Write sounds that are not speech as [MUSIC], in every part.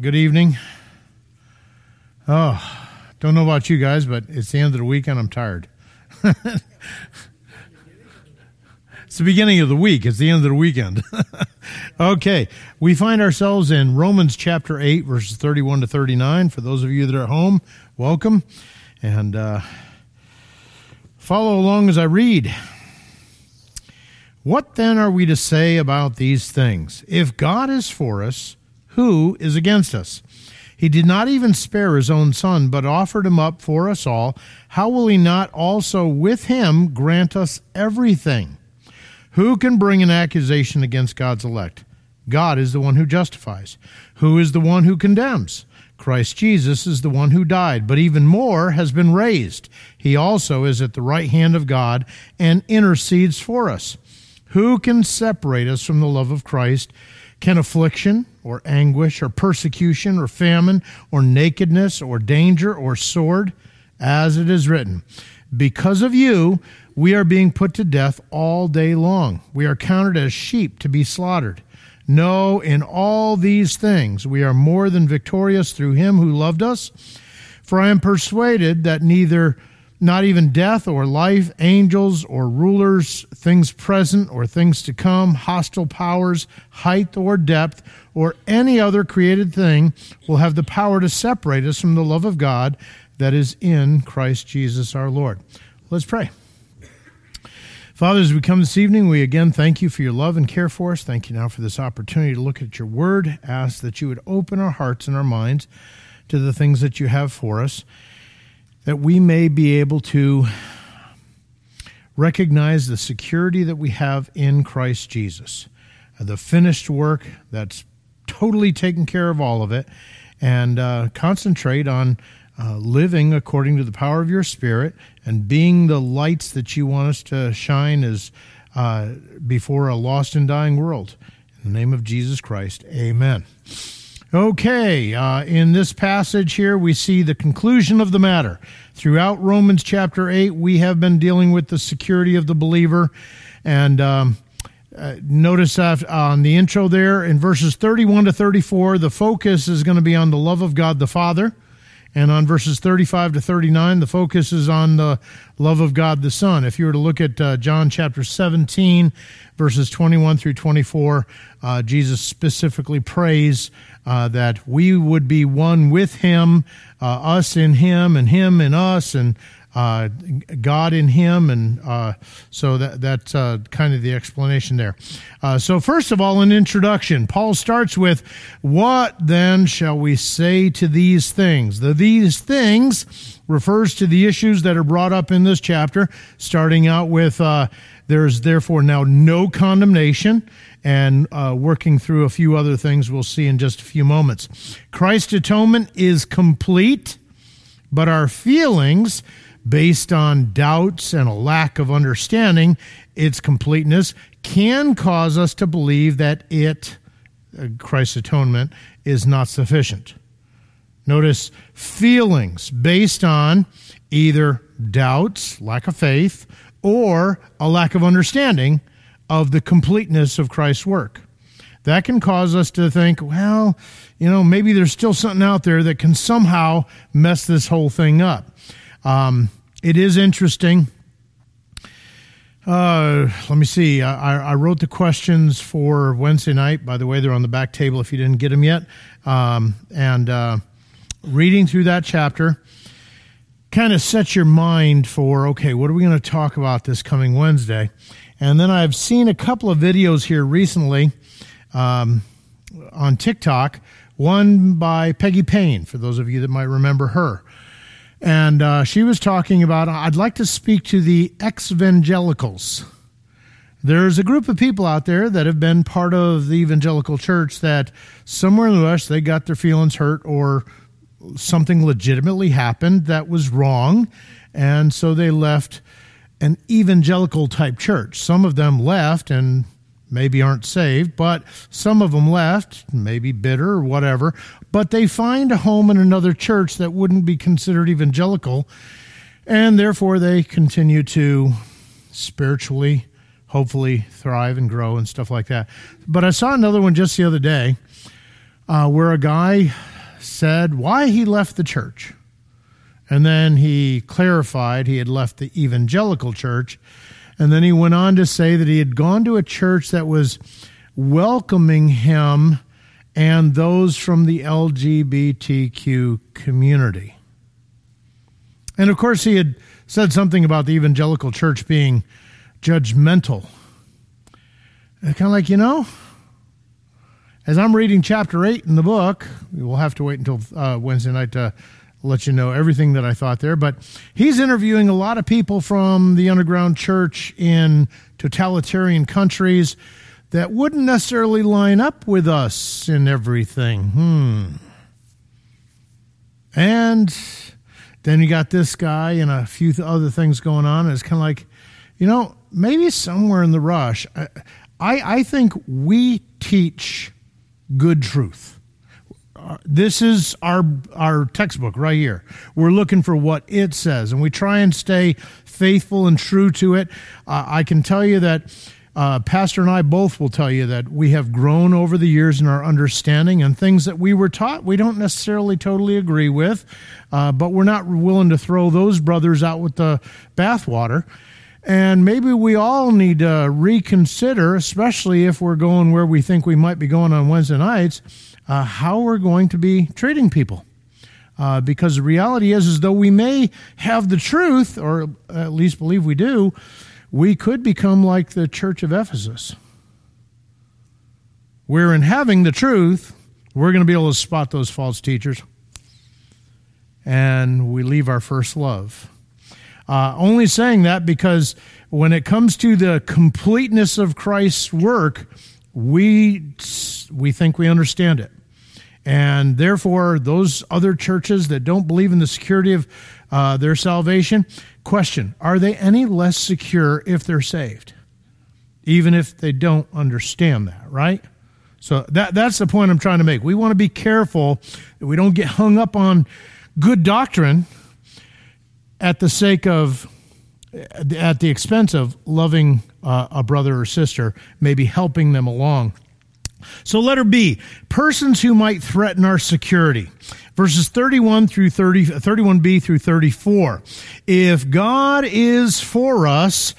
Good evening. Oh, don't know about you guys, but it's the end of the weekend. I'm tired. [LAUGHS] it's the beginning of the week. It's the end of the weekend. [LAUGHS] okay, we find ourselves in Romans chapter 8, verses 31 to 39. For those of you that are at home, welcome. And uh, follow along as I read. What then are we to say about these things? If God is for us, who is against us? He did not even spare his own son, but offered him up for us all. How will he not also with him grant us everything? Who can bring an accusation against God's elect? God is the one who justifies. Who is the one who condemns? Christ Jesus is the one who died, but even more has been raised. He also is at the right hand of God and intercedes for us. Who can separate us from the love of Christ? Can affliction or anguish or persecution or famine or nakedness or danger or sword? As it is written, Because of you, we are being put to death all day long. We are counted as sheep to be slaughtered. No, in all these things we are more than victorious through him who loved us. For I am persuaded that neither not even death or life, angels or rulers, things present or things to come, hostile powers, height or depth, or any other created thing will have the power to separate us from the love of God that is in Christ Jesus our Lord. Let's pray. Father, as we come this evening, we again thank you for your love and care for us. Thank you now for this opportunity to look at your word. Ask that you would open our hearts and our minds to the things that you have for us that we may be able to recognize the security that we have in Christ Jesus, uh, the finished work that's totally taken care of all of it, and uh, concentrate on uh, living according to the power of your Spirit and being the lights that you want us to shine as uh, before a lost and dying world. In the name of Jesus Christ, amen. Okay, uh, in this passage here, we see the conclusion of the matter. Throughout Romans chapter 8, we have been dealing with the security of the believer. And um, uh, notice on the intro there, in verses 31 to 34, the focus is going to be on the love of God the Father. And on verses 35 to 39, the focus is on the love of God the Son. If you were to look at uh, John chapter 17, verses 21 through 24, uh, Jesus specifically prays uh, that we would be one with him, uh, us in him, and him in us, and uh, God in him, and uh, so that that's uh, kind of the explanation there. Uh, so first of all, an introduction. Paul starts with, "What then shall we say to these things?" The these things refers to the issues that are brought up in this chapter, starting out with, uh, "There's therefore now no condemnation." And uh, working through a few other things we'll see in just a few moments. Christ's atonement is complete, but our feelings, based on doubts and a lack of understanding its completeness, can cause us to believe that it, uh, Christ's atonement, is not sufficient. Notice feelings based on either doubts, lack of faith, or a lack of understanding of the completeness of Christ's work. That can cause us to think, well, you know, maybe there's still something out there that can somehow mess this whole thing up. Um, it is interesting. Uh, let me see. I, I, wrote the questions for Wednesday night. By the way, they're on the back table if you didn't get them yet. Um, and uh, reading through that chapter kind of sets your mind for okay, what are we going to talk about this coming Wednesday? And then I've seen a couple of videos here recently um, on TikTok, one by Peggy Payne, for those of you that might remember her. And uh, she was talking about, I'd like to speak to the ex evangelicals. There's a group of people out there that have been part of the evangelical church that somewhere in the West they got their feelings hurt or something legitimately happened that was wrong. And so they left an evangelical type church. Some of them left and maybe aren't saved, but some of them left, maybe bitter or whatever, but they find a home in another church that wouldn't be considered evangelical, and therefore they continue to spiritually, hopefully, thrive and grow and stuff like that. But I saw another one just the other day uh, where a guy said why he left the church. And then he clarified he had left the evangelical church. And then he went on to say that he had gone to a church that was welcoming him and those from the LGBTQ community. And of course, he had said something about the evangelical church being judgmental. Kind of like, you know, as I'm reading chapter 8 in the book, we'll have to wait until uh, Wednesday night to let you know everything that I thought there. But he's interviewing a lot of people from the underground church in totalitarian countries that wouldn't necessarily line up with us in everything. Hmm. And then you got this guy and a few other things going on. And it's kind of like, you know, maybe somewhere in the rush, I, I think we teach good truth. This is our our textbook right here. We're looking for what it says, and we try and stay faithful and true to it. Uh, I can tell you that uh, Pastor and I both will tell you that we have grown over the years in our understanding, and things that we were taught we don't necessarily totally agree with, uh, but we're not willing to throw those brothers out with the bathwater. And maybe we all need to reconsider, especially if we're going where we think we might be going on Wednesday nights, uh, how we're going to be treating people. Uh, because the reality is, is though we may have the truth, or at least believe we do, we could become like the church of Ephesus. Where in having the truth, we're going to be able to spot those false teachers, and we leave our first love. Uh, only saying that because when it comes to the completeness of Christ's work, we we think we understand it, and therefore those other churches that don't believe in the security of uh, their salvation, question: Are they any less secure if they're saved, even if they don't understand that? Right. So that that's the point I'm trying to make. We want to be careful that we don't get hung up on good doctrine at the sake of at the expense of loving uh, a brother or sister, maybe helping them along. So, letter B, persons who might threaten our security. Verses 31 through 30, 31b through 34. If God is for us,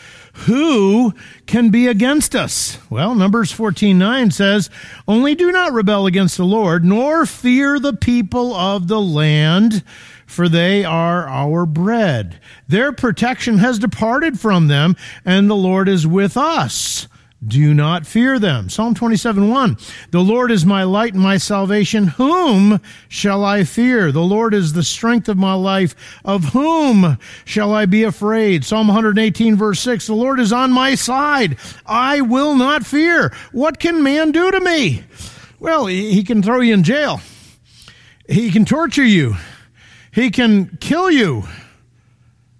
who can be against us? Well, Numbers 14:9 says, "Only do not rebel against the Lord, nor fear the people of the land, for they are our bread. Their protection has departed from them, and the Lord is with us. Do not fear them. Psalm 27 1. The Lord is my light and my salvation. Whom shall I fear? The Lord is the strength of my life. Of whom shall I be afraid? Psalm 118 verse 6. The Lord is on my side. I will not fear. What can man do to me? Well, he can throw you in jail. He can torture you. He can kill you.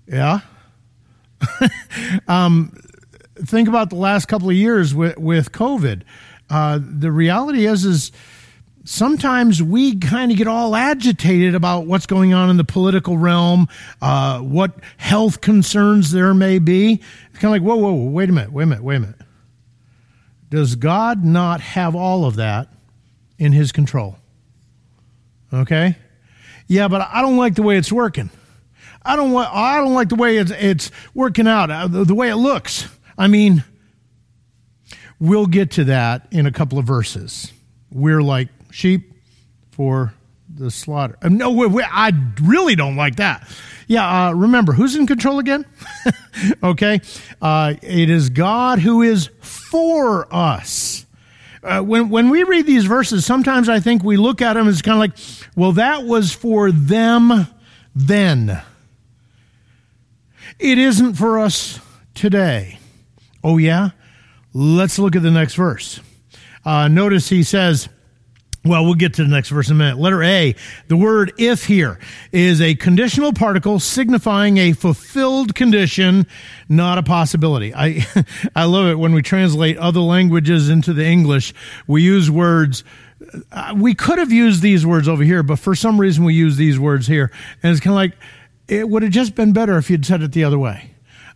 Yeah. [LAUGHS] um, think about the last couple of years with, with COVID. Uh, the reality is, is sometimes we kind of get all agitated about what's going on in the political realm, uh, what health concerns there may be. It's kind of like, whoa, whoa, whoa, wait a minute, wait a minute, wait a minute. Does God not have all of that in his control? Okay? Yeah, but I don't like the way it's working. I don't want, I don't like the way it's, it's working out, uh, the, the way it looks. I mean, we'll get to that in a couple of verses. We're like sheep for the slaughter. Uh, no, I really don't like that. Yeah, uh, remember, who's in control again? [LAUGHS] okay. Uh, it is God who is for us. Uh, when when we read these verses, sometimes I think we look at them as kind of like, well, that was for them then. It isn't for us today. Oh yeah, let's look at the next verse. Uh, notice he says well, we'll get to the next verse in a minute. Letter A, the word if here is a conditional particle signifying a fulfilled condition, not a possibility. I, [LAUGHS] I love it when we translate other languages into the English. We use words, uh, we could have used these words over here, but for some reason we use these words here. And it's kind of like, it would have just been better if you'd said it the other way.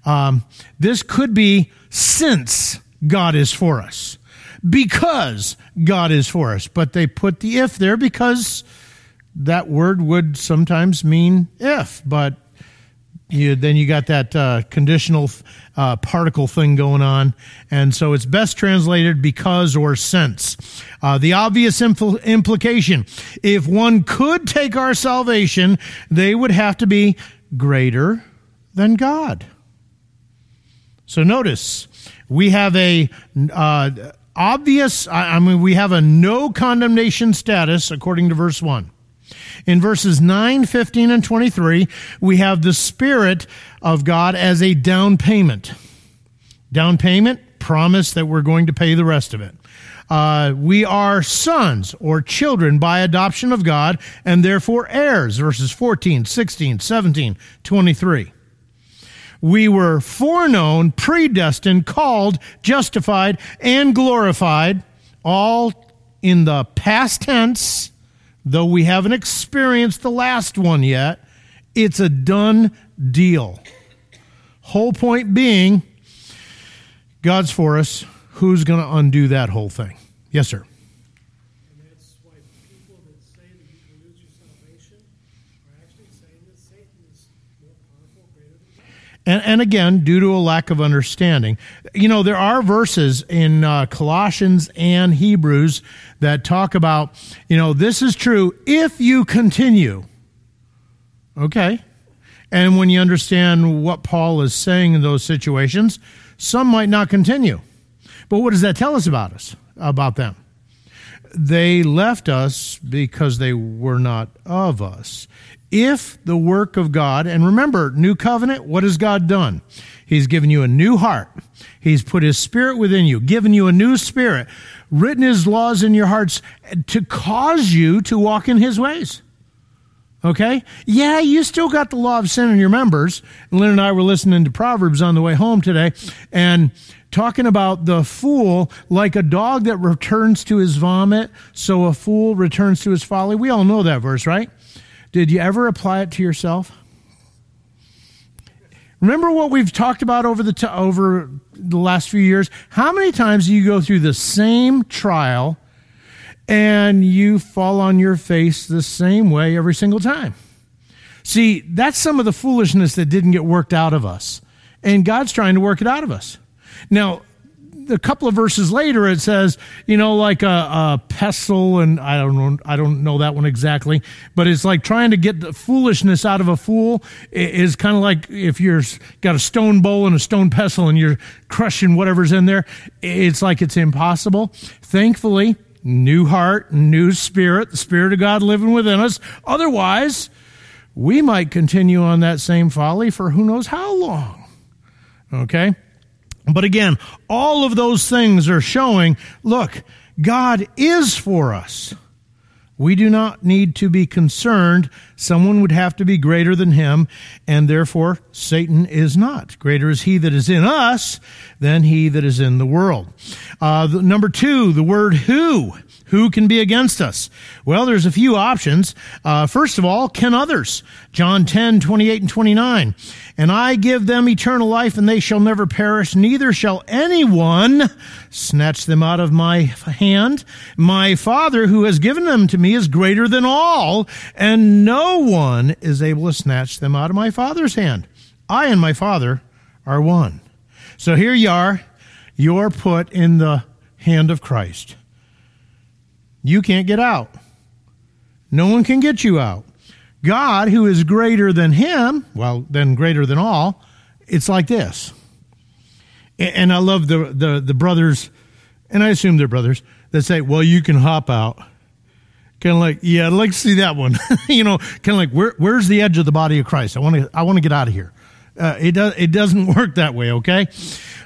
Um, this could be since God is for us because God is for us. But they put the if there because that word would sometimes mean if, but you, then you got that uh, conditional uh, particle thing going on. And so it's best translated because or since. Uh, the obvious impl- implication if one could take our salvation, they would have to be greater than God. So notice, we have a uh, obvious, I mean, we have a no condemnation status according to verse 1. In verses 9, 15, and 23, we have the Spirit of God as a down payment. Down payment, promise that we're going to pay the rest of it. Uh, we are sons or children by adoption of God and therefore heirs, verses 14, 16, 17, 23. We were foreknown, predestined, called, justified, and glorified, all in the past tense Though we haven't experienced the last one yet, it's a done deal. Whole point being, God's for us. Who's going to undo that whole thing? Yes, sir. And, and, again, due to a lack of understanding. You know, there are verses in uh, Colossians and Hebrews that talk about, you know, this is true if you continue. Okay. And when you understand what Paul is saying in those situations, some might not continue. But what does that tell us about us, about them? They left us because they were not of us if the work of God, and remember, new covenant, what has God done? He's given you a new heart. He's put his spirit within you, given you a new spirit, written his laws in your hearts to cause you to walk in his ways. Okay? Yeah, you still got the law of sin in your members. Lynn and I were listening to Proverbs on the way home today and talking about the fool like a dog that returns to his vomit, so a fool returns to his folly. We all know that verse, right? Did you ever apply it to yourself? Remember what we've talked about over the t- over the last few years? How many times do you go through the same trial and you fall on your face the same way every single time? See, that's some of the foolishness that didn't get worked out of us. And God's trying to work it out of us. Now, a couple of verses later, it says, you know, like a, a, pestle, and I don't know, I don't know that one exactly, but it's like trying to get the foolishness out of a fool is kind of like if you've got a stone bowl and a stone pestle and you're crushing whatever's in there. It's like it's impossible. Thankfully, new heart, new spirit, the spirit of God living within us. Otherwise, we might continue on that same folly for who knows how long. Okay? But again, all of those things are showing look, God is for us. We do not need to be concerned. Someone would have to be greater than him, and therefore Satan is not. Greater is he that is in us than he that is in the world. Uh, the, number two, the word who. Who can be against us? Well, there's a few options. Uh, first of all, can others? John 10, 28 and 29. And I give them eternal life and they shall never perish, neither shall anyone snatch them out of my hand. My Father who has given them to me is greater than all, and no one is able to snatch them out of my Father's hand. I and my Father are one. So here you are. You're put in the hand of Christ. You can't get out. No one can get you out. God, who is greater than him, well, then greater than all, it's like this. And I love the, the, the brothers, and I assume they're brothers, that say, well, you can hop out. Kind of like, yeah, I'd like to see that one. [LAUGHS] you know, kind of like, where, where's the edge of the body of Christ? I want to, I want to get out of here. Uh, it, does, it doesn't [LAUGHS] work that way, okay?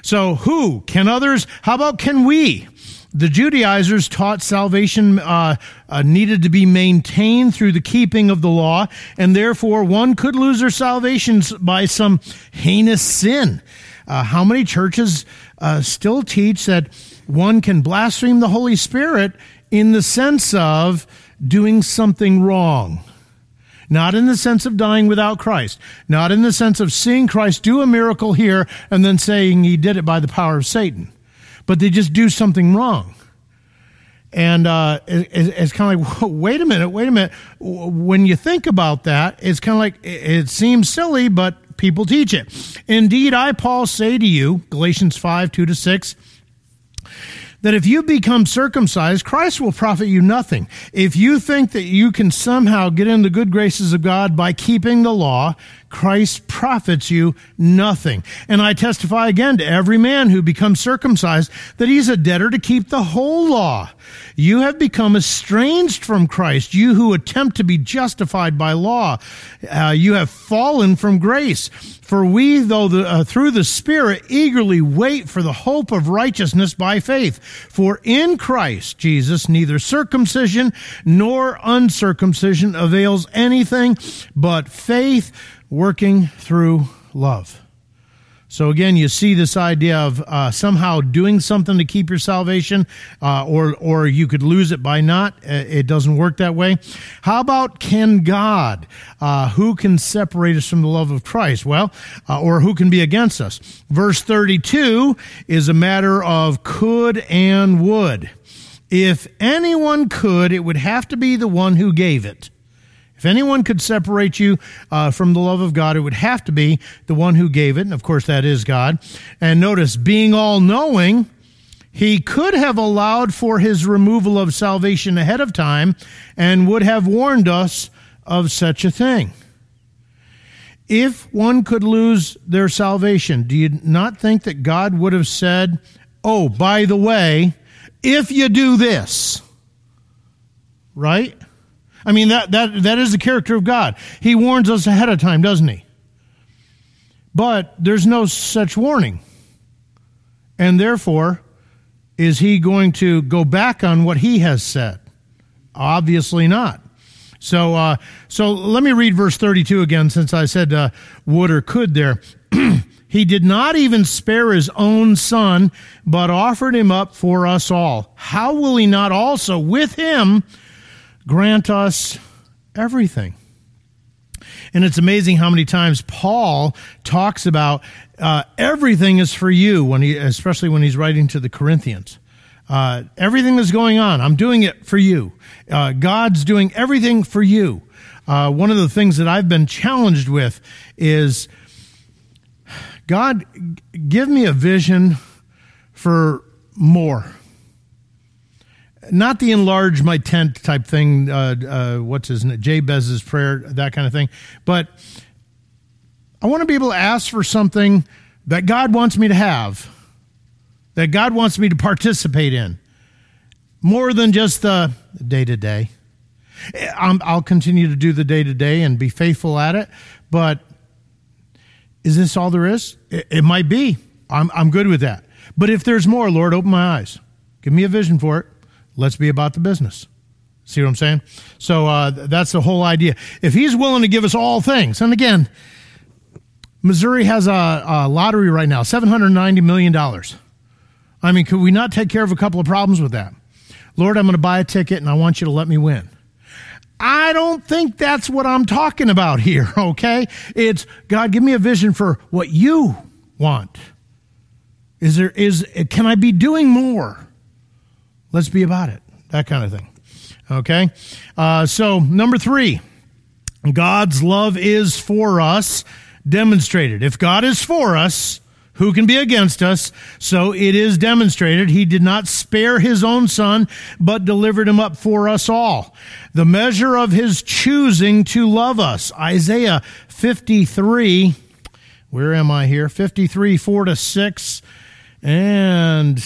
So, who? Can others? How about can we? The Judaizers taught salvation uh, uh, needed to be maintained through the keeping of the law, and therefore one could lose their salvation by some heinous sin. Uh, how many churches uh, still teach that one can blaspheme the Holy Spirit in the sense of doing something wrong? Not in the sense of dying without Christ. Not in the sense of seeing Christ do a miracle here and then saying he did it by the power of Satan but they just do something wrong. And uh, it, it's kind of like, [LAUGHS] wait a minute, wait a minute. When you think about that, it's kind of like it seems silly, but people teach it. Indeed, I, Paul, say to you, Galatians 5 2 to 6, that if you become circumcised, Christ will profit you nothing. If you think that you can somehow get in the good graces of God by keeping the law, Christ profits you nothing. And I testify again to every man who becomes circumcised that he's a debtor to keep the whole law. You have become estranged from Christ, you who attempt to be justified by law. Uh, you have fallen from grace. For we, though the, uh, through the Spirit, eagerly wait for the hope of righteousness by faith. For in Christ Jesus, neither circumcision nor uncircumcision avails anything, but faith working through love. So again, you see this idea of uh, somehow doing something to keep your salvation, uh, or or you could lose it by not. Uh, it doesn't work that way. How about can God? Uh, who can separate us from the love of Christ? Well, uh, or who can be against us? Verse thirty-two is a matter of could and would. If anyone could, it would have to be the one who gave it. If anyone could separate you uh, from the love of God, it would have to be the one who gave it. And of course, that is God. And notice, being all knowing, he could have allowed for his removal of salvation ahead of time and would have warned us of such a thing. If one could lose their salvation, do you not think that God would have said, Oh, by the way, if you do this, right? I mean, that, that, that is the character of God. He warns us ahead of time, doesn't he? But there's no such warning. And therefore, is he going to go back on what he has said? Obviously not. So, uh, so let me read verse 32 again, since I said uh, would or could there. [CLEARS THROAT] he did not even spare his own son, but offered him up for us all. How will he not also with him grant us everything. And it's amazing how many times Paul talks about uh, everything is for you when he, especially when he's writing to the Corinthians. Uh, everything that's going on, I'm doing it for you. Uh, God's doing everything for you. Uh, one of the things that I've been challenged with is God, give me a vision for more not the enlarge my tent type thing. Uh, uh, what's his name? Jabez's prayer, that kind of thing. But I want to be able to ask for something that God wants me to have, that God wants me to participate in, more than just the day to day. I'll continue to do the day to day and be faithful at it, but is this all there is? It, it might be. I'm, I'm good with that. But if there's more, Lord, open my eyes. Give me a vision for it. Let's be about the business. See what I'm saying? So uh, that's the whole idea. If he's willing to give us all things, and again, Missouri has a, a lottery right now, $790 million. I mean, could we not take care of a couple of problems with that? Lord, I'm going to buy a ticket and I want you to let me win. I don't think that's what I'm talking about here, [LAUGHS] okay? It's God, give me a vision for what you want. Is there is can I be doing more? Let's be about it. That kind of thing. Okay? Uh, so, number three, God's love is for us demonstrated. If God is for us, who can be against us? So it is demonstrated. He did not spare his own son, but delivered him up for us all. The measure of his choosing to love us. Isaiah 53. Where am I here? 53, 4 to 6. And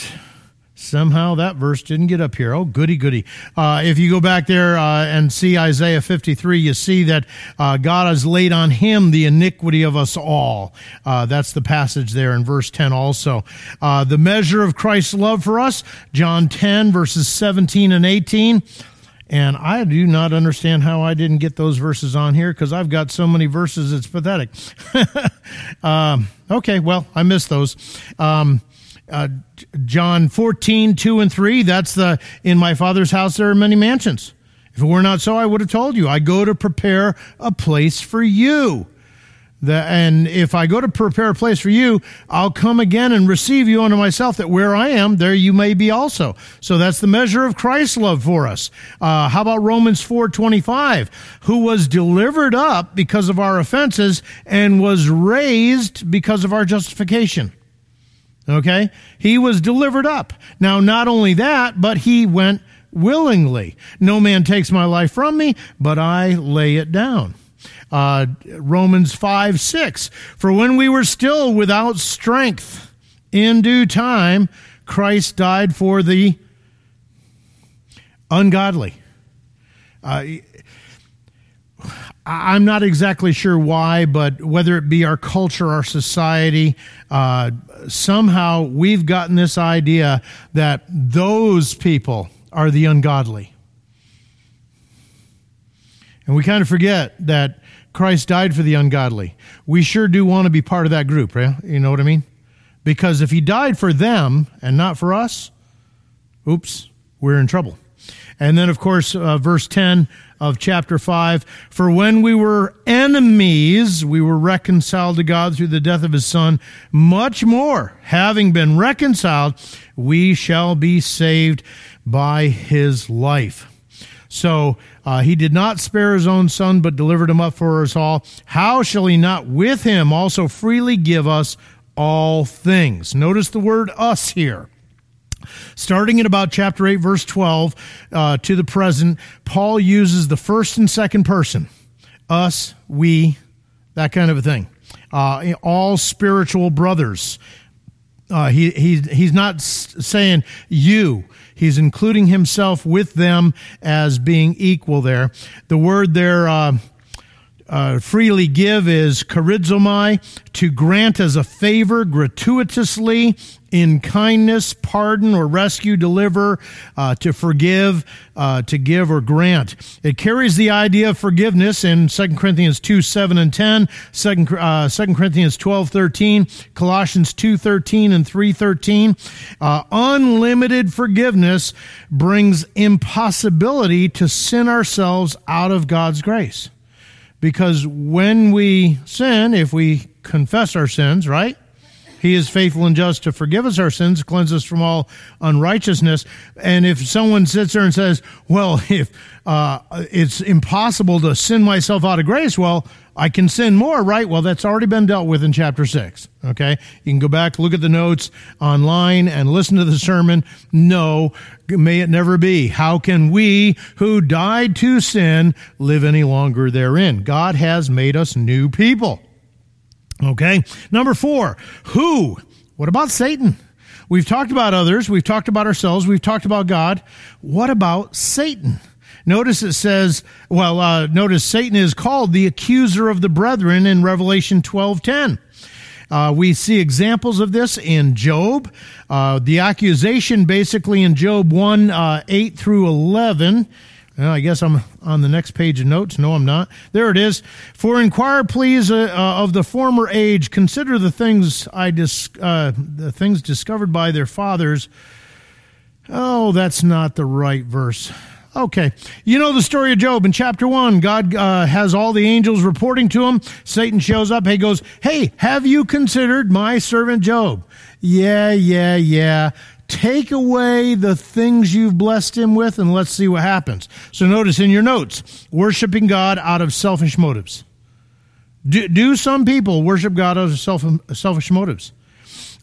Somehow that verse didn't get up here. Oh, goody, goody. Uh, if you go back there uh, and see Isaiah 53, you see that uh, God has laid on him the iniquity of us all. Uh, that's the passage there in verse 10 also. Uh, the measure of Christ's love for us, John 10, verses 17 and 18. And I do not understand how I didn't get those verses on here because I've got so many verses, it's pathetic. [LAUGHS] um, okay, well, I missed those. Um, uh, John 14, 2 and 3, that's the, in my father's house there are many mansions. If it were not so, I would have told you. I go to prepare a place for you. The, and if I go to prepare a place for you, I'll come again and receive you unto myself, that where I am, there you may be also. So that's the measure of Christ's love for us. Uh, how about Romans 4.25? Who was delivered up because of our offenses and was raised because of our justification. Okay? He was delivered up. Now, not only that, but he went willingly. No man takes my life from me, but I lay it down. Uh, Romans 5 6. For when we were still without strength, in due time, Christ died for the ungodly. Uh, I'm not exactly sure why, but whether it be our culture, our society, uh, somehow we've gotten this idea that those people are the ungodly. And we kind of forget that Christ died for the ungodly. We sure do want to be part of that group, right? You know what I mean? Because if he died for them and not for us, oops, we're in trouble. And then, of course, uh, verse 10 of chapter 5 For when we were enemies, we were reconciled to God through the death of his Son. Much more, having been reconciled, we shall be saved by his life. So uh, he did not spare his own son, but delivered him up for us all. How shall he not with him also freely give us all things? Notice the word us here. Starting at about chapter 8, verse 12 uh, to the present, Paul uses the first and second person us, we, that kind of a thing. Uh, all spiritual brothers. Uh, he, he, he's not saying you. He's including himself with them as being equal there. The word there, uh, uh, freely give is charizomai, to grant as a favor gratuitously, in kindness, pardon or rescue, deliver, uh, to forgive, uh, to give or grant. It carries the idea of forgiveness in 2 Corinthians 2, 7 and 10, 2, uh, 2 Corinthians 12, 13, Colossians 2, 13 and 3, 13. Uh, unlimited forgiveness brings impossibility to sin ourselves out of God's grace. Because when we sin, if we confess our sins, right? He is faithful and just to forgive us our sins, cleanse us from all unrighteousness. And if someone sits there and says, well, [LAUGHS] if uh, it's impossible to sin myself out of grace, well, I can sin more, right? Well, that's already been dealt with in chapter 6. Okay? You can go back, look at the notes online, and listen to the sermon. No, may it never be. How can we who died to sin live any longer therein? God has made us new people. Okay. Number four, who? What about Satan? We've talked about others. We've talked about ourselves. We've talked about God. What about Satan? Notice it says, well, uh, notice Satan is called the accuser of the brethren in Revelation 12:10. Uh, we see examples of this in Job. Uh, the accusation basically in Job 1 uh, 8 through 11 well, I guess I'm on the next page of notes. No, I'm not. There it is. For inquire, please, uh, uh, of the former age, consider the things I dis- uh, the things discovered by their fathers. Oh, that's not the right verse. Okay. You know the story of Job in chapter one. God uh, has all the angels reporting to him. Satan shows up. He goes, Hey, have you considered my servant Job? Yeah, yeah, yeah take away the things you've blessed him with and let's see what happens. So notice in your notes, worshiping God out of selfish motives. Do, do some people worship God out of self, selfish motives?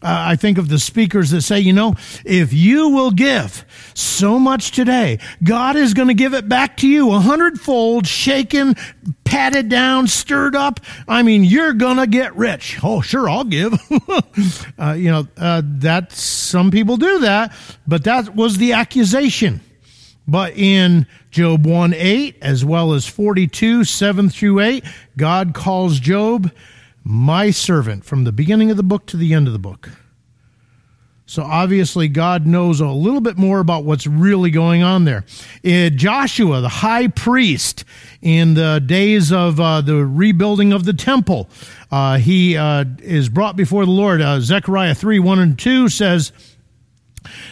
Uh, I think of the speakers that say, you know, if you will give so much today, God is going to give it back to you a hundredfold, shaken, patted down, stirred up. I mean, you're going to get rich. Oh, sure, I'll give. [LAUGHS] uh, you know, uh, that some people do that, but that was the accusation. But in Job 1 8, as well as 42 7 through 8, God calls Job my servant from the beginning of the book to the end of the book. So obviously, God knows a little bit more about what's really going on there. Uh, Joshua, the high priest, in the days of uh, the rebuilding of the temple, uh, he uh, is brought before the Lord. Uh, Zechariah 3 1 and 2 says,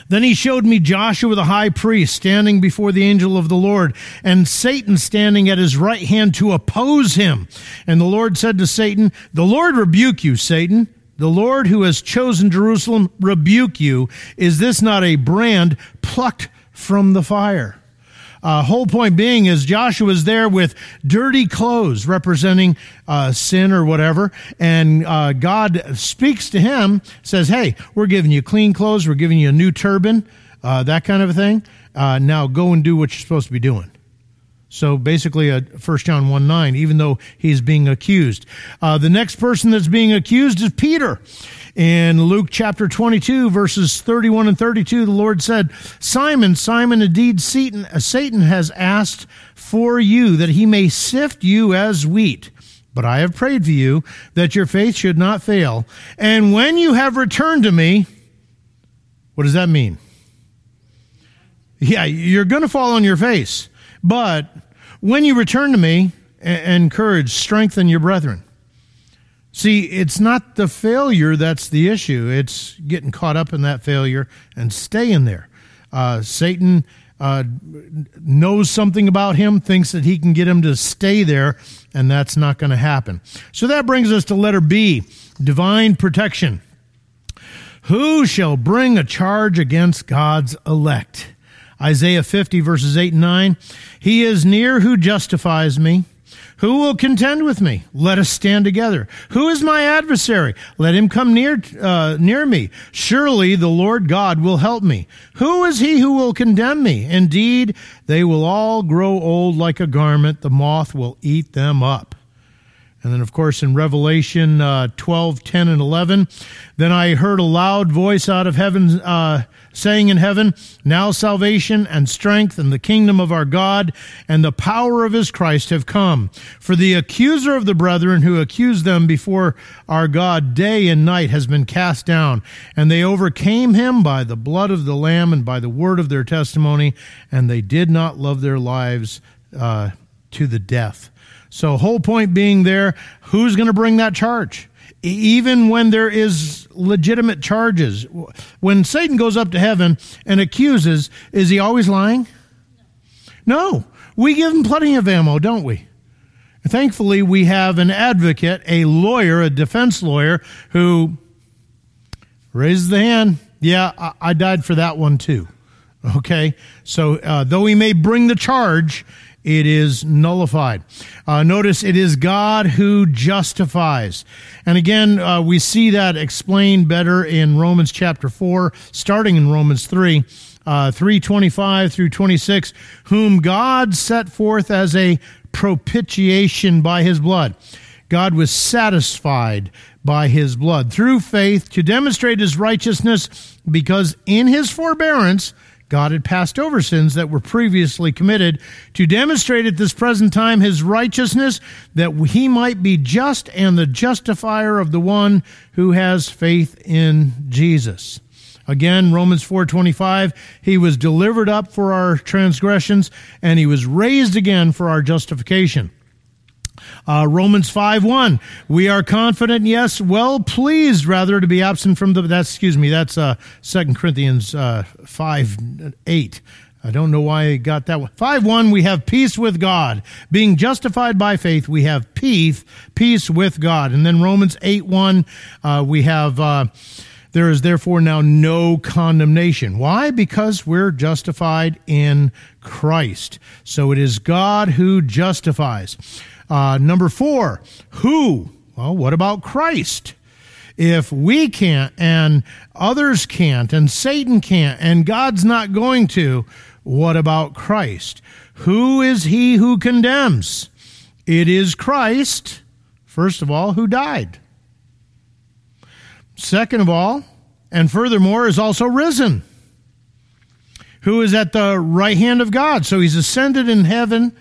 Then he showed me Joshua the high priest standing before the angel of the Lord, and Satan standing at his right hand to oppose him. And the Lord said to Satan, The Lord rebuke you, Satan. The Lord who has chosen Jerusalem rebuke you. Is this not a brand plucked from the fire? Uh, whole point being is Joshua is there with dirty clothes representing uh, sin or whatever, and uh, God speaks to him, says, "Hey, we're giving you clean clothes, we're giving you a new turban, uh, that kind of a thing. Uh, now go and do what you're supposed to be doing." So basically, a 1 John 1 9, even though he's being accused. Uh, the next person that's being accused is Peter. In Luke chapter 22, verses 31 and 32, the Lord said, Simon, Simon, indeed Satan, uh, Satan has asked for you that he may sift you as wheat. But I have prayed for you that your faith should not fail. And when you have returned to me, what does that mean? Yeah, you're going to fall on your face. But when you return to me, encourage, strengthen your brethren. See, it's not the failure that's the issue. It's getting caught up in that failure and staying there. Uh, Satan uh, knows something about him, thinks that he can get him to stay there, and that's not going to happen. So that brings us to letter B divine protection. Who shall bring a charge against God's elect? Isaiah 50, verses 8 and 9. He is near who justifies me who will contend with me? Let us stand together. Who is my adversary? Let him come near, uh, near me. Surely the Lord God will help me. Who is he who will condemn me? Indeed, they will all grow old like a garment. The moth will eat them up. And then, of course, in Revelation uh, 12, 10, and 11, then I heard a loud voice out of heaven uh, saying in heaven, Now salvation and strength and the kingdom of our God and the power of his Christ have come. For the accuser of the brethren who accused them before our God day and night has been cast down. And they overcame him by the blood of the Lamb and by the word of their testimony, and they did not love their lives uh, to the death. So, whole point being there, who's going to bring that charge? Even when there is legitimate charges. When Satan goes up to heaven and accuses, is he always lying? No. We give him plenty of ammo, don't we? Thankfully, we have an advocate, a lawyer, a defense lawyer, who raises the hand. Yeah, I, died for that one too. Okay? So, uh, though he may bring the charge, it is nullified. Uh, notice it is God who justifies. And again, uh, we see that explained better in Romans chapter 4, starting in Romans 3. Uh, 325 through 26, whom God set forth as a propitiation by his blood. God was satisfied by his blood through faith to demonstrate his righteousness because in his forbearance God had passed over sins that were previously committed to demonstrate at this present time his righteousness that he might be just and the justifier of the one who has faith in Jesus. Again, Romans 4:25, he was delivered up for our transgressions and he was raised again for our justification. Uh, Romans 5 1. We are confident, yes, well pleased rather to be absent from the. That's, excuse me, that's uh, 2 Corinthians uh, 5 8. I don't know why I got that one. 5 1, we have peace with God. Being justified by faith, we have peace, peace with God. And then Romans 8 1, uh, we have. Uh, there is therefore now no condemnation. Why? Because we're justified in Christ. So it is God who justifies. Uh, number four, who? Well, what about Christ? If we can't and others can't and Satan can't and God's not going to, what about Christ? Who is he who condemns? It is Christ, first of all, who died. Second of all, and furthermore, is also risen, who is at the right hand of God. So he's ascended in heaven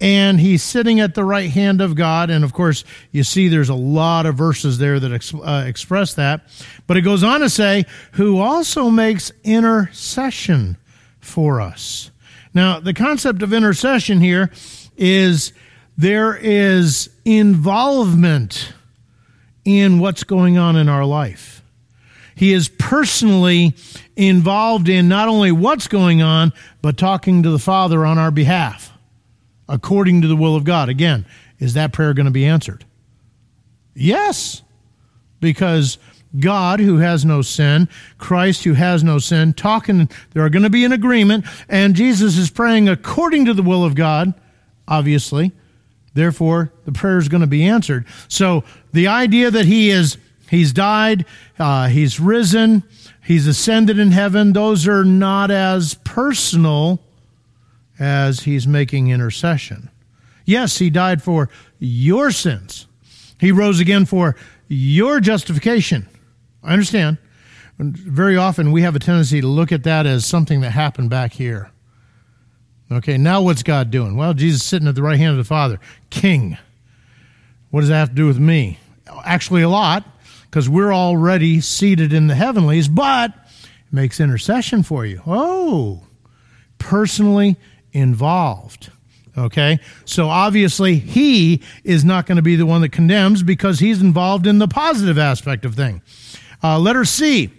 and he's sitting at the right hand of God. And of course, you see there's a lot of verses there that ex- uh, express that. But it goes on to say, who also makes intercession for us. Now, the concept of intercession here is there is involvement in what's going on in our life. He is personally involved in not only what's going on, but talking to the Father on our behalf, according to the will of God. Again, is that prayer going to be answered? Yes, because God, who has no sin, Christ, who has no sin, talking, there are going to be an agreement, and Jesus is praying according to the will of God, obviously. Therefore, the prayer is going to be answered. So the idea that he is, he's died, uh, he's risen, he's ascended in heaven, those are not as personal as he's making intercession. Yes, he died for your sins. He rose again for your justification. I understand. Very often we have a tendency to look at that as something that happened back here. Okay, now what's God doing? Well, Jesus is sitting at the right hand of the Father, King. What does that have to do with me? Actually, a lot, because we're already seated in the heavenlies, but makes intercession for you. Oh, personally involved. Okay? So obviously, he is not going to be the one that condemns because he's involved in the positive aspect of thing. Uh, letter C.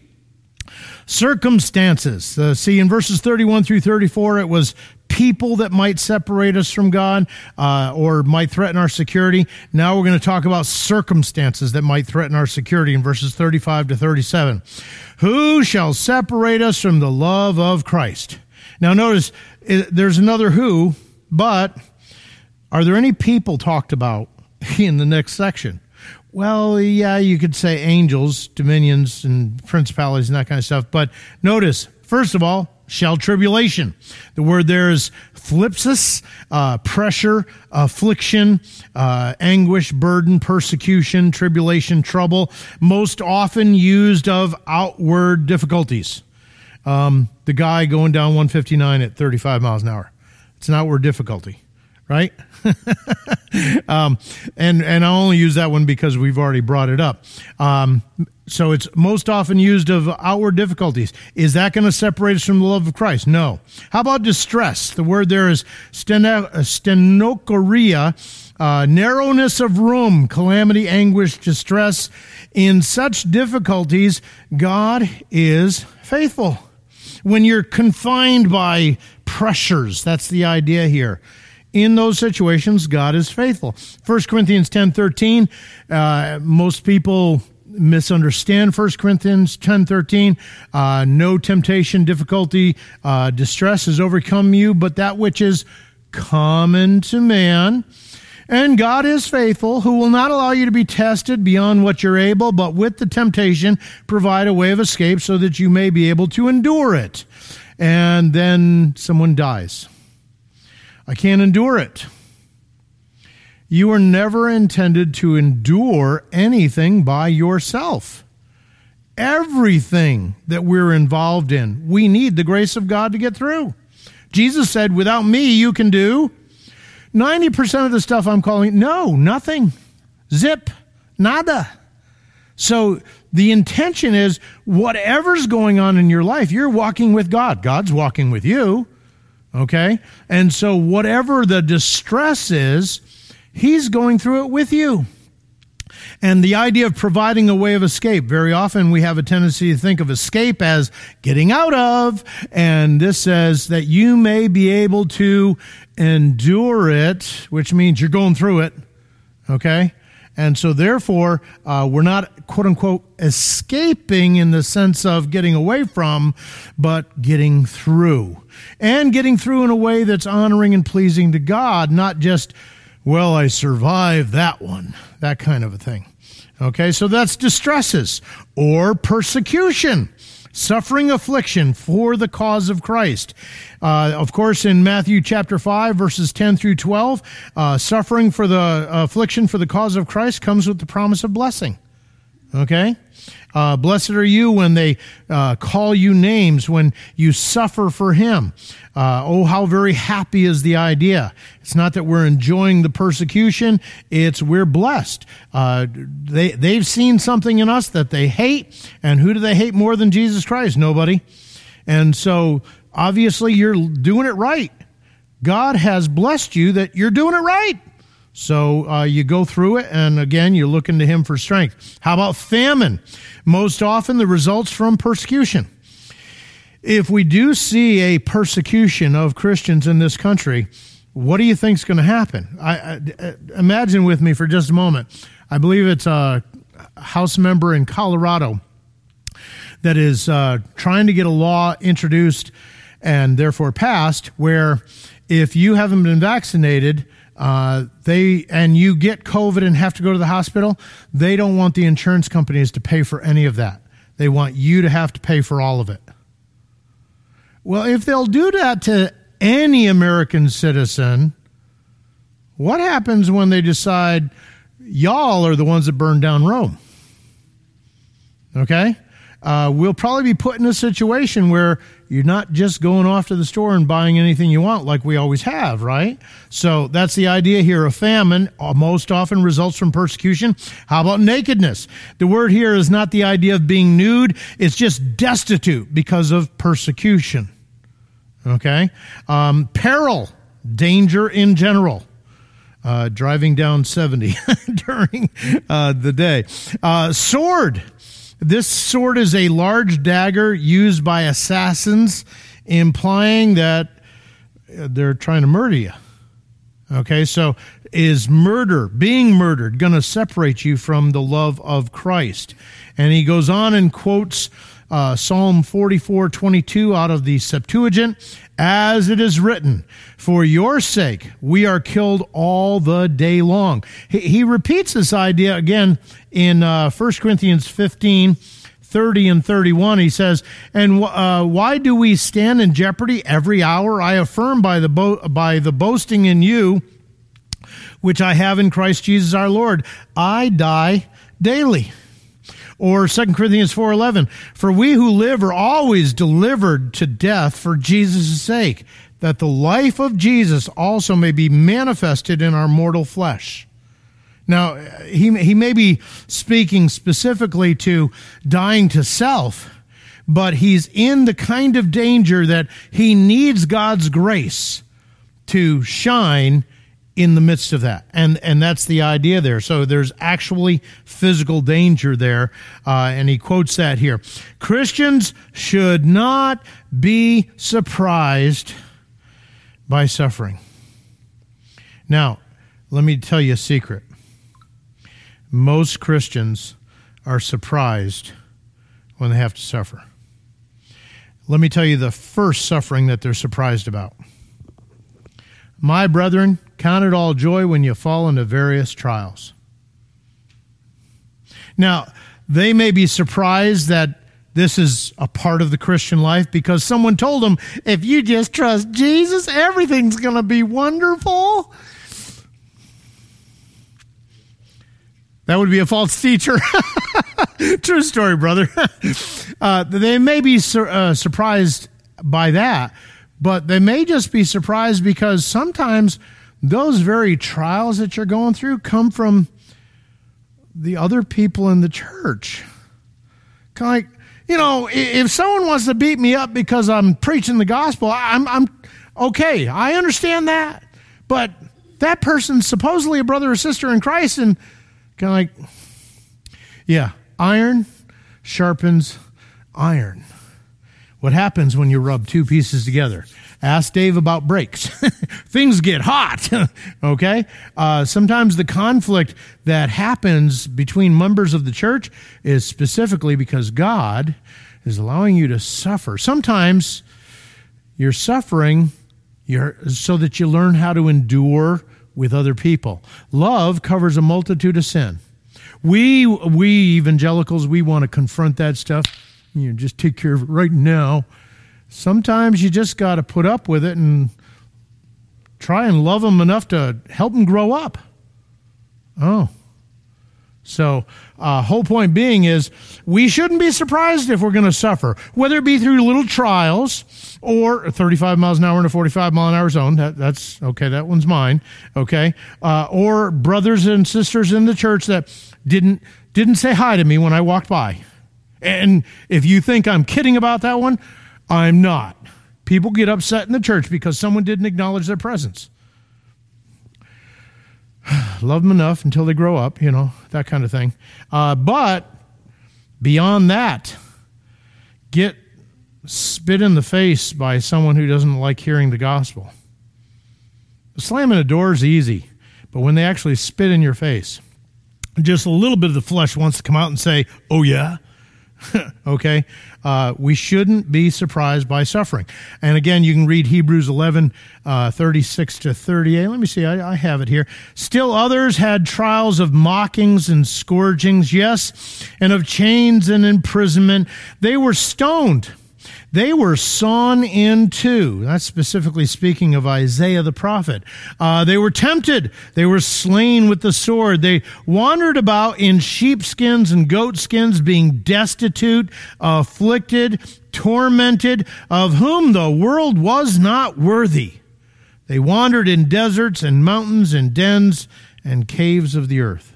Circumstances. Uh, see, in verses 31 through 34, it was people that might separate us from God uh, or might threaten our security. Now we're going to talk about circumstances that might threaten our security in verses 35 to 37. Who shall separate us from the love of Christ? Now notice there's another who but are there any people talked about [LAUGHS] in the next section? Well, yeah, you could say angels, dominions, and principalities and that kind of stuff. But notice, first of all, shell tribulation. The word there is thlipsis, uh, pressure, affliction, uh, anguish, burden, persecution, tribulation, trouble, most often used of outward difficulties. Um, the guy going down 159 at 35 miles an hour. It's an outward difficulty, right? [LAUGHS] um, and and I only use that one because we've already brought it up. Um, so it's most often used of outward difficulties. Is that going to separate us from the love of Christ? No. How about distress? The word there is stenochoria, uh, narrowness of room, calamity, anguish, distress. In such difficulties, God is faithful. When you're confined by pressures. That's the idea here. In those situations, God is faithful. 1 Corinthians 10 13, uh, most people misunderstand 1 Corinthians 10 13. Uh, no temptation, difficulty, uh, distress has overcome you, but that which is common to man. And God is faithful, who will not allow you to be tested beyond what you're able, but with the temptation, provide a way of escape so that you may be able to endure it and then someone dies. I can't endure it. You are never intended to endure anything by yourself. Everything that we're involved in, we need the grace of God to get through. Jesus said, Without me, you can do 90% of the stuff I'm calling, no, nothing. Zip, nada. So the intention is whatever's going on in your life, you're walking with God. God's walking with you. Okay? And so whatever the distress is, He's going through it with you. And the idea of providing a way of escape, very often we have a tendency to think of escape as getting out of. And this says that you may be able to endure it, which means you're going through it. Okay? And so, therefore, uh, we're not quote unquote escaping in the sense of getting away from, but getting through. And getting through in a way that's honoring and pleasing to God, not just, well, I survived that one, that kind of a thing. Okay, so that's distresses or persecution suffering affliction for the cause of Christ. Uh, of course, in Matthew chapter 5, verses 10 through 12, uh, suffering for the affliction for the cause of Christ comes with the promise of blessing. Okay? Uh, blessed are you when they uh, call you names, when you suffer for him. Uh, oh, how very happy is the idea. It's not that we're enjoying the persecution, it's we're blessed. Uh, they, they've seen something in us that they hate, and who do they hate more than Jesus Christ? Nobody. And so, obviously, you're doing it right. God has blessed you that you're doing it right. So uh, you go through it, and again, you're looking to Him for strength. How about famine? Most often, the results from persecution. If we do see a persecution of Christians in this country, what do you think is going to happen? I, I, imagine with me for just a moment. I believe it's a House member in Colorado that is uh, trying to get a law introduced and therefore passed where if you haven't been vaccinated, uh, they and you get COVID and have to go to the hospital, they don't want the insurance companies to pay for any of that. They want you to have to pay for all of it. Well, if they'll do that to any American citizen, what happens when they decide y'all are the ones that burned down Rome? Okay? Uh, we'll probably be put in a situation where you're not just going off to the store and buying anything you want like we always have, right? So that's the idea here. A famine uh, most often results from persecution. How about nakedness? The word here is not the idea of being nude, it's just destitute because of persecution. Okay? Um, peril, danger in general. Uh, driving down 70 [LAUGHS] during uh, the day. Uh, sword this sword is a large dagger used by assassins, implying that uh, they're trying to murder you. Okay, so is murder, being murdered, going to separate you from the love of Christ? And he goes on and quotes uh, Psalm 44 22 out of the Septuagint, as it is written, For your sake we are killed all the day long. He, he repeats this idea again in uh, 1 Corinthians 15 30 and 31. He says, And uh, why do we stand in jeopardy every hour? I affirm by the, bo- by the boasting in you, which I have in Christ Jesus our Lord, I die daily or 2 Corinthians 4:11 for we who live are always delivered to death for Jesus' sake that the life of Jesus also may be manifested in our mortal flesh. Now he he may be speaking specifically to dying to self but he's in the kind of danger that he needs God's grace to shine in the midst of that. And, and that's the idea there. So there's actually physical danger there. Uh, and he quotes that here. Christians should not be surprised by suffering. Now, let me tell you a secret. Most Christians are surprised when they have to suffer. Let me tell you the first suffering that they're surprised about. My brethren, count it all joy when you fall into various trials. Now, they may be surprised that this is a part of the Christian life because someone told them, if you just trust Jesus, everything's going to be wonderful. That would be a false teacher. [LAUGHS] True story, brother. [LAUGHS] uh, they may be sur- uh, surprised by that, but they may just be surprised because sometimes those very trials that you're going through come from the other people in the church. Kind of like, you know, if someone wants to beat me up because I'm preaching the gospel, I'm, I'm okay. I understand that. But that person's supposedly a brother or sister in Christ, and kind of like, yeah, iron sharpens iron. What happens when you rub two pieces together? Ask Dave about brakes. [LAUGHS] Things get hot, [LAUGHS] okay? Uh, sometimes the conflict that happens between members of the church is specifically because God is allowing you to suffer. Sometimes you're suffering you're, so that you learn how to endure with other people. Love covers a multitude of sin. We, we evangelicals, we want to confront that stuff you know, just take care of it right now. Sometimes you just got to put up with it and try and love them enough to help them grow up. Oh. So, uh, whole point being is we shouldn't be surprised if we're going to suffer, whether it be through little trials or 35 miles an hour in a 45 mile an hour zone. That, that's okay. That one's mine. Okay. Uh, or brothers and sisters in the church that didn't didn't say hi to me when I walked by. And if you think I'm kidding about that one, I'm not. People get upset in the church because someone didn't acknowledge their presence. [SIGHS] love them enough until they grow up, you know, that kind of thing. Uh, but beyond that, get spit in the face by someone who doesn't like hearing the gospel. Slamming a door is easy, but when they actually spit in your face, just a little bit of the flesh wants to come out and say, Oh, yeah? [LAUGHS] okay? Uh, we shouldn't be surprised by suffering. And again, you can read Hebrews 11, uh, 36 to 38. Let me see, I, I have it here. Still others had trials of mockings and scourgings, yes, and of chains and imprisonment. They were stoned they were sawn in two. That's specifically speaking of Isaiah the prophet. Uh, they were tempted. They were slain with the sword. They wandered about in sheepskins and goatskins, being destitute, afflicted, tormented, of whom the world was not worthy. They wandered in deserts and mountains and dens and caves of the earth.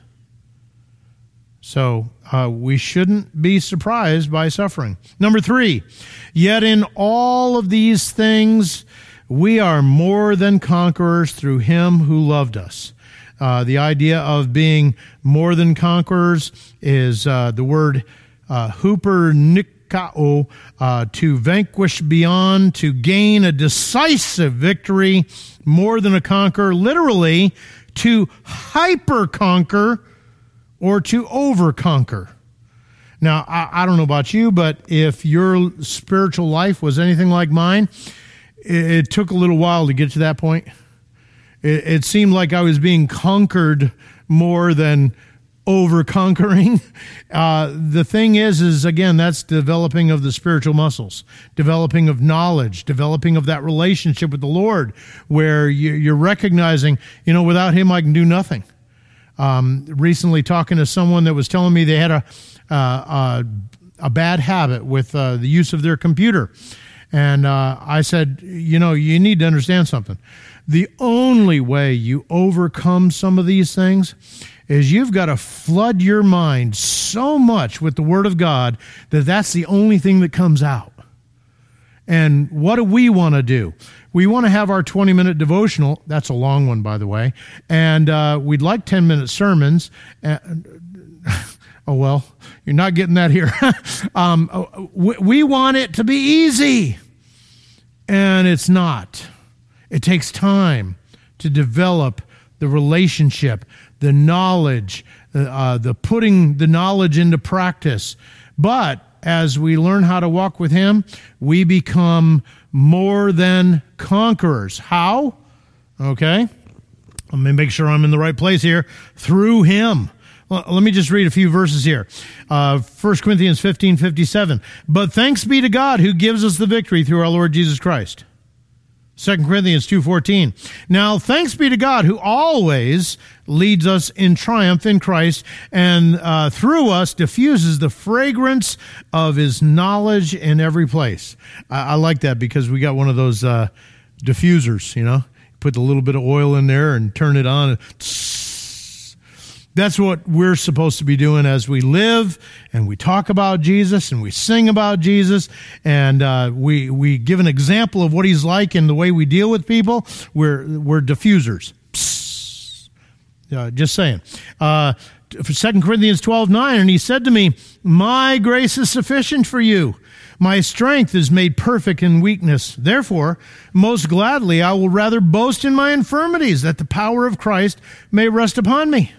So uh, we shouldn't be surprised by suffering. Number three, yet in all of these things, we are more than conquerors through him who loved us. Uh, the idea of being more than conquerors is uh, the word uh, hupernikao, uh, to vanquish beyond, to gain a decisive victory, more than a conqueror, literally to hyper conquer or to overconquer. Now, I, I, don't know about you, but if your spiritual life was anything like mine, it, it took a little while to get to that point. It, it seemed like I was being conquered more than over conquering. [LAUGHS] Uh, the thing is, is again, that's developing of the spiritual muscles, developing of knowledge, developing of that relationship with the Lord, where you, you're recognizing, you know, without Him, I can do nothing. Um, recently, talking to someone that was telling me they had a uh, uh, a bad habit with uh, the use of their computer, and uh, I said, you know, you need to understand something. The only way you overcome some of these things is you've got to flood your mind so much with the Word of God that that's the only thing that comes out. And what do we want to do? We want to have our 20 minute devotional. That's a long one, by the way. And uh, we'd like 10 minute sermons. [LAUGHS] Oh, well, you're not getting that here. [LAUGHS] um, uh, we want it to be easy. And it's not. It takes time to develop the relationship, the knowledge, uh, the putting the knowledge into practice. But as we learn how to walk with Him, we become more than conquerors. How? Okay. Let me make sure I'm in the right place here. Through Him. Well, let me just read a few verses here. Uh, 1 Corinthians 15 57. But thanks be to God who gives us the victory through our Lord Jesus Christ. 2 Corinthians 2:14. Now thanks be to God who always leads us in triumph in Christ and uh, through us diffuses the fragrance of his knowledge in every place. I, I like that because we got one of those uh, diffusers, you know. Put a little bit of oil in there and turn it on. That's what we're supposed to be doing as we live and we talk about Jesus and we sing about Jesus and uh, we we give an example of what He's like in the way we deal with people. We're we're diffusers. Uh, just saying. Uh, for 2 Corinthians 12 9, and he said to me, My grace is sufficient for you. My strength is made perfect in weakness. Therefore, most gladly I will rather boast in my infirmities, that the power of Christ may rest upon me.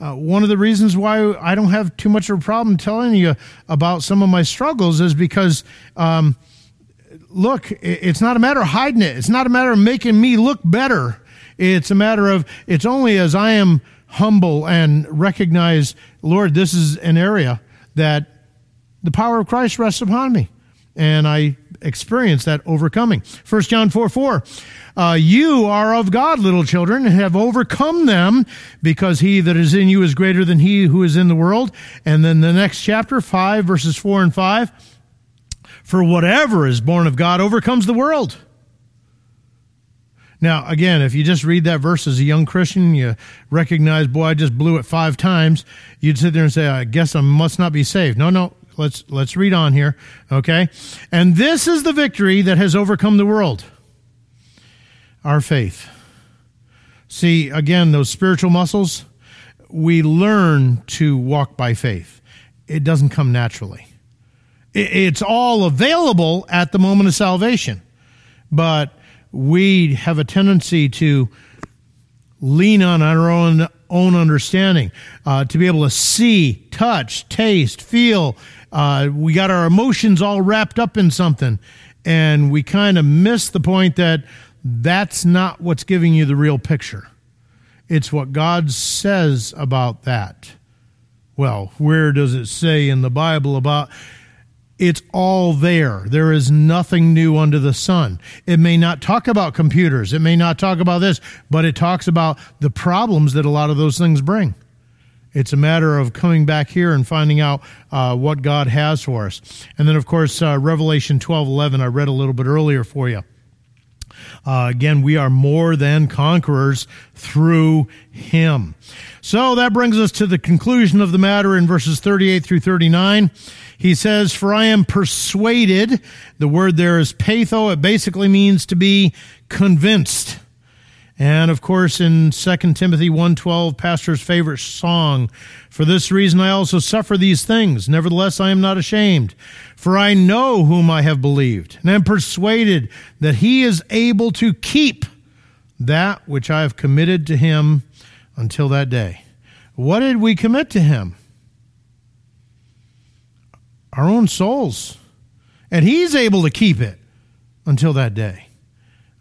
Uh, one of the reasons why I don't have too much of a problem telling you about some of my struggles is because, um, look, it's not a matter of hiding it. It's not a matter of making me look better. It's a matter of, it's only as I am humble and recognize, Lord, this is an area that the power of Christ rests upon me. And I experience that overcoming. 1 John 4 4. Uh, you are of God, little children, and have overcome them because he that is in you is greater than he who is in the world. And then the next chapter, 5 verses 4 and 5. For whatever is born of God overcomes the world. Now, again, if you just read that verse as a young Christian, you recognize, boy, I just blew it five times. You'd sit there and say, I guess I must not be saved. No, no, let's let's read on here okay and this is the victory that has overcome the world our faith See, again, those spiritual muscles, we learn to walk by faith. It doesn't come naturally. It's all available at the moment of salvation, but we have a tendency to lean on our own own understanding, uh, to be able to see, touch, taste, feel. Uh, we got our emotions all wrapped up in something, and we kind of miss the point that that's not what's giving you the real picture. It's what God says about that. Well, where does it say in the Bible about it's all there. There is nothing new under the sun. It may not talk about computers. It may not talk about this, but it talks about the problems that a lot of those things bring. It's a matter of coming back here and finding out uh, what God has for us. And then, of course, uh, Revelation 12 11, I read a little bit earlier for you. Uh, again, we are more than conquerors through him. So that brings us to the conclusion of the matter in verses 38 through 39. He says, For I am persuaded. The word there is peitho. It basically means to be convinced. And of course, in 2 Timothy 1.12, pastor's favorite song, For this reason I also suffer these things. Nevertheless, I am not ashamed. For I know whom I have believed, and am persuaded that he is able to keep that which I have committed to him until that day. What did we commit to him? Our own souls. And he's able to keep it until that day.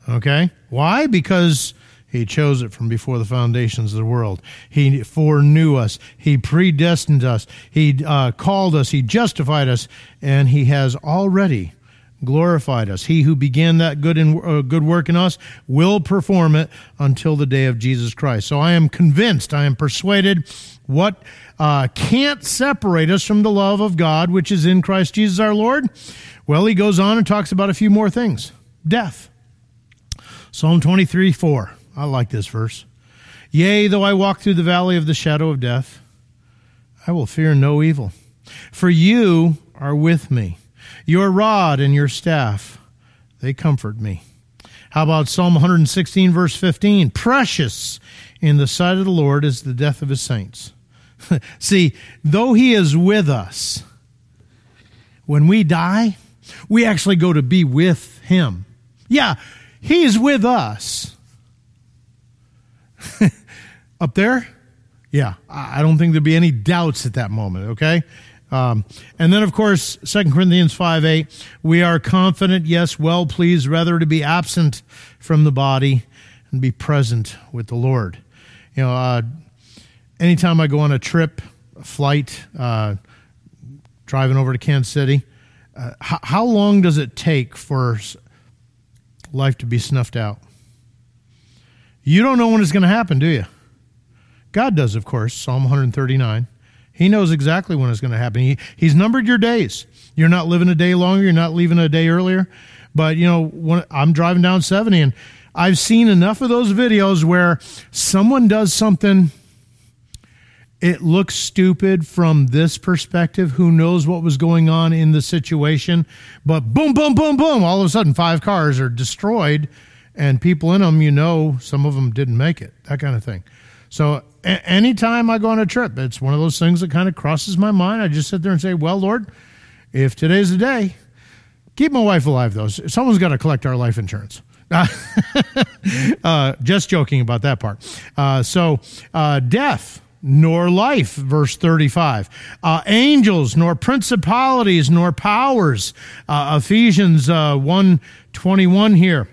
Okay? Why? Because he chose it from before the foundations of the world. He foreknew us. He predestined us. He uh, called us. He justified us. And He has already glorified us. He who began that good, in, uh, good work in us will perform it until the day of Jesus Christ. So I am convinced, I am persuaded what uh, can't separate us from the love of God, which is in Christ Jesus our Lord. Well, he goes on and talks about a few more things death. Psalm 23 4. I like this verse. Yea, though I walk through the valley of the shadow of death, I will fear no evil. For you are with me. Your rod and your staff, they comfort me. How about Psalm 116, verse 15? Precious in the sight of the Lord is the death of his saints. [LAUGHS] See, though he is with us, when we die, we actually go to be with him. Yeah, he's with us, [LAUGHS] Up there? Yeah, I don't think there'd be any doubts at that moment, okay? Um, and then, of course, 2 Corinthians 5 8, we are confident, yes, well pleased, rather to be absent from the body and be present with the Lord. You know, uh, anytime I go on a trip, a flight, uh, driving over to Kansas City, uh, how, how long does it take for life to be snuffed out? You don't know when it's going to happen, do you? God does, of course. Psalm 139. He knows exactly when it's going to happen. He, he's numbered your days. You're not living a day longer. You're not leaving a day earlier. But, you know, when I'm driving down 70 and I've seen enough of those videos where someone does something, it looks stupid from this perspective. Who knows what was going on in the situation? But boom, boom, boom, boom. All of a sudden, five cars are destroyed and people in them, you know, some of them didn't make it, that kind of thing. So a- anytime I go on a trip, it's one of those things that kind of crosses my mind. I just sit there and say, well, Lord, if today's the day, keep my wife alive, though. Someone's got to collect our life insurance. [LAUGHS] uh, just joking about that part. Uh, so, uh, death nor life, verse 35. Uh, angels, nor principalities, nor powers. Uh, Ephesians uh, 1 21 here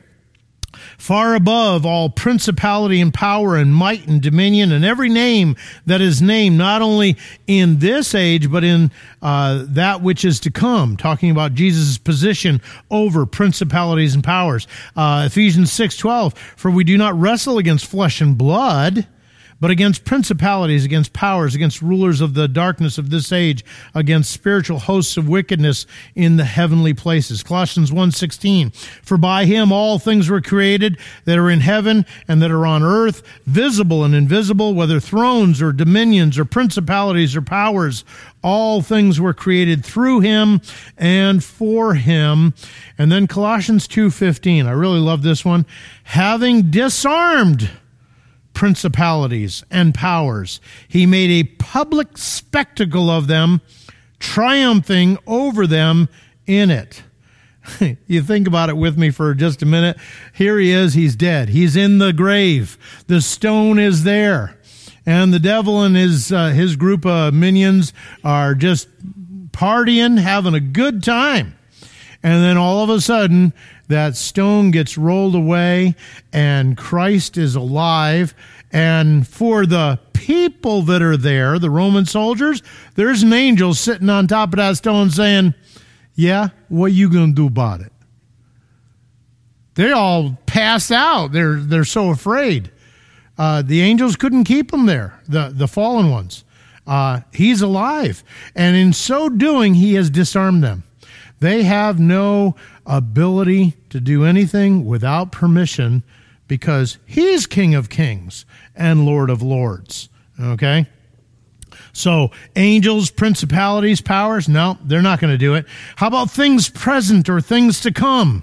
far above all principality and power and might and dominion and every name that is named, not only in this age, but in uh, that which is to come, talking about Jesus' position over principalities and powers. Uh, Ephesians 6.12, for we do not wrestle against flesh and blood, but against principalities, against powers, against rulers of the darkness of this age, against spiritual hosts of wickedness in the heavenly places. Colossians 1:16 For by him all things were created that are in heaven and that are on earth, visible and invisible, whether thrones or dominions or principalities or powers, all things were created through him and for him. And then Colossians 2:15. I really love this one. Having disarmed principalities and powers. He made a public spectacle of them, triumphing over them in it. [LAUGHS] you think about it with me for just a minute. Here he is, he's dead. He's in the grave. The stone is there. And the devil and his uh, his group of minions are just partying, having a good time. And then all of a sudden, that stone gets rolled away and Christ is alive. And for the people that are there, the Roman soldiers, there's an angel sitting on top of that stone saying, Yeah, what you gonna do about it? They all pass out. They're they're so afraid. Uh, the angels couldn't keep him there, the, the fallen ones. Uh, he's alive. And in so doing, he has disarmed them. They have no ability to do anything without permission because he's King of Kings and Lord of Lords. Okay? So, angels, principalities, powers, no, they're not going to do it. How about things present or things to come?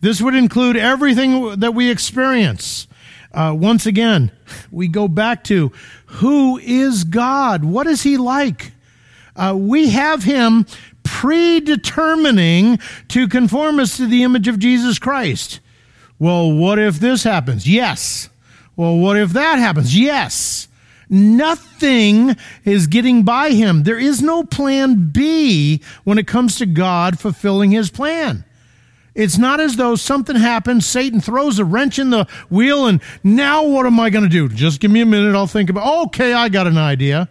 This would include everything that we experience. Uh, once again, we go back to who is God? What is he like? Uh, we have him predetermining to conform us to the image of Jesus Christ. Well, what if this happens? Yes. Well, what if that happens? Yes. Nothing is getting by him. There is no plan B when it comes to God fulfilling his plan. It's not as though something happens, Satan throws a wrench in the wheel, and now what am I going to do? Just give me a minute, I'll think about Okay, I got an idea.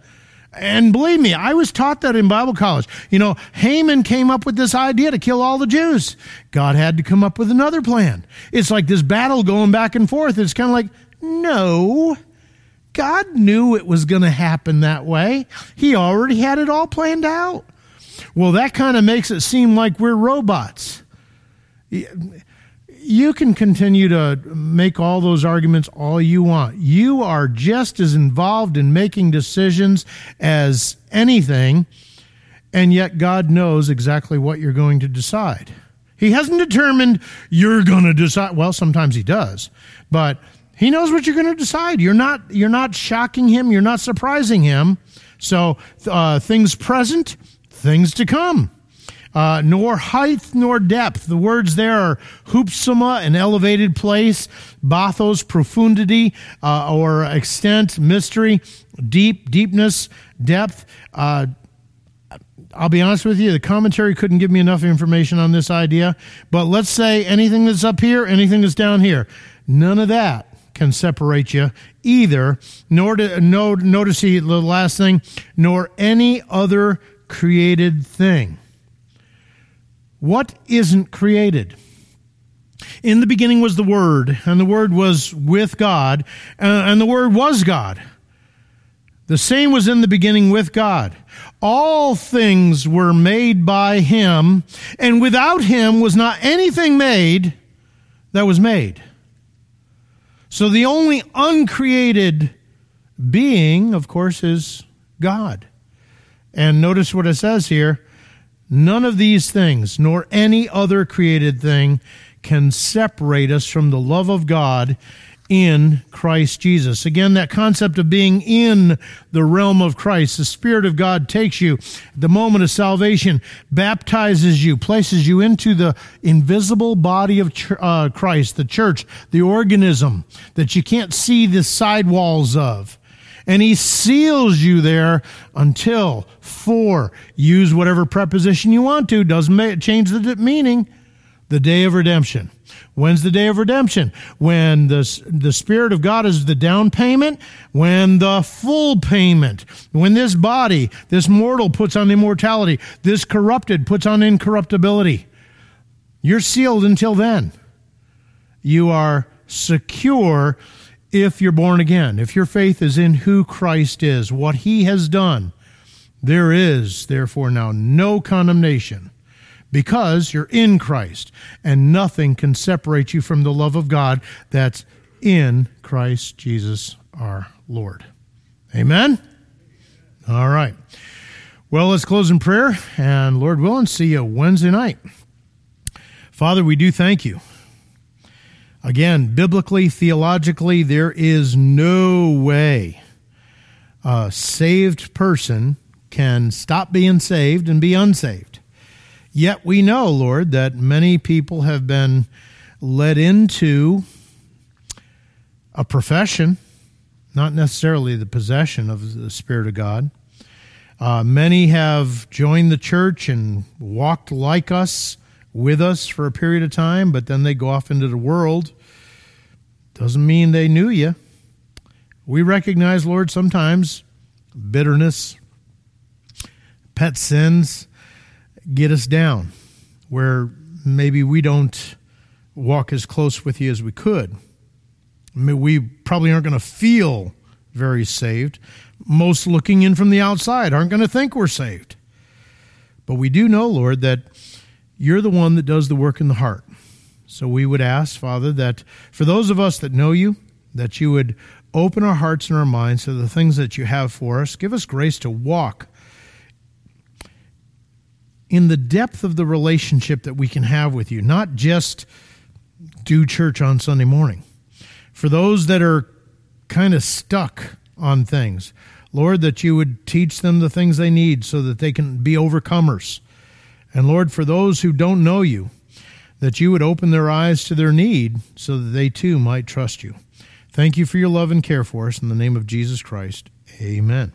And believe me, I was taught that in Bible college. You know, Haman came up with this idea to kill all the Jews. God had to come up with another plan. It's like this battle going back and forth. It's kind of like, no, God knew it was going to happen that way. He already had it all planned out. Well, that kind of makes it seem like we're robots you can continue to make all those arguments all you want. You are just as involved in making decisions as anything, and yet God knows exactly what you're going to decide. He hasn't determined you're going to decide. Well, sometimes He does, but He knows what you're going to decide. You're not you're not shocking Him. You're not surprising Him. So uh, things present, things to come uh, nor height nor depth. The words there are hupsoma, an elevated place, bathos, profundity uh, or extent, mystery, deep, deepness, depth. Uh, I'll be honest with you, the commentary couldn't give me enough information on this idea. But let's say anything that's up here, anything that's down here, none of that can separate you either. Nor to, no, notice the last thing, nor any other created thing. What isn't created? In the beginning was the Word, and the Word was with God, and the Word was God. The same was in the beginning with God. All things were made by Him, and without Him was not anything made that was made. So the only uncreated being, of course, is God. And notice what it says here None of these things, nor any other created thing, can separate us from the love of God in Christ Jesus. Again, that concept of being in the realm of Christ. The Spirit of God takes you at the moment of salvation, baptizes you, places you into the invisible body of uh, Christ, the church, the organism that you can't see the sidewalls of and he seals you there until for use whatever preposition you want to. Doesn't change the meaning. The day of redemption. When's the day of redemption? When the, the spirit of god is the down payment when the full payment. When this body this mortal puts on immortality this corrupted puts on incorruptibility. You're sealed until then. You are secure if you're born again, if your faith is in who Christ is, what he has done, there is therefore now no condemnation because you're in Christ and nothing can separate you from the love of God that's in Christ Jesus our Lord. Amen? All right. Well, let's close in prayer and Lord willing, see you Wednesday night. Father, we do thank you Again, biblically, theologically, there is no way a saved person can stop being saved and be unsaved. Yet we know, Lord, that many people have been led into a profession, not necessarily the possession of the Spirit of God. Uh, many have joined the church and walked like us, with us for a period of time, but then they go off into the world. Doesn't mean they knew you. We recognize, Lord, sometimes bitterness, pet sins get us down where maybe we don't walk as close with you as we could. We probably aren't going to feel very saved. Most looking in from the outside aren't going to think we're saved. But we do know, Lord, that you're the one that does the work in the heart. So we would ask, Father, that for those of us that know you, that you would open our hearts and our minds to the things that you have for us. Give us grace to walk in the depth of the relationship that we can have with you, not just do church on Sunday morning. For those that are kind of stuck on things, Lord, that you would teach them the things they need so that they can be overcomers. And Lord, for those who don't know you, that you would open their eyes to their need so that they too might trust you. Thank you for your love and care for us. In the name of Jesus Christ, amen.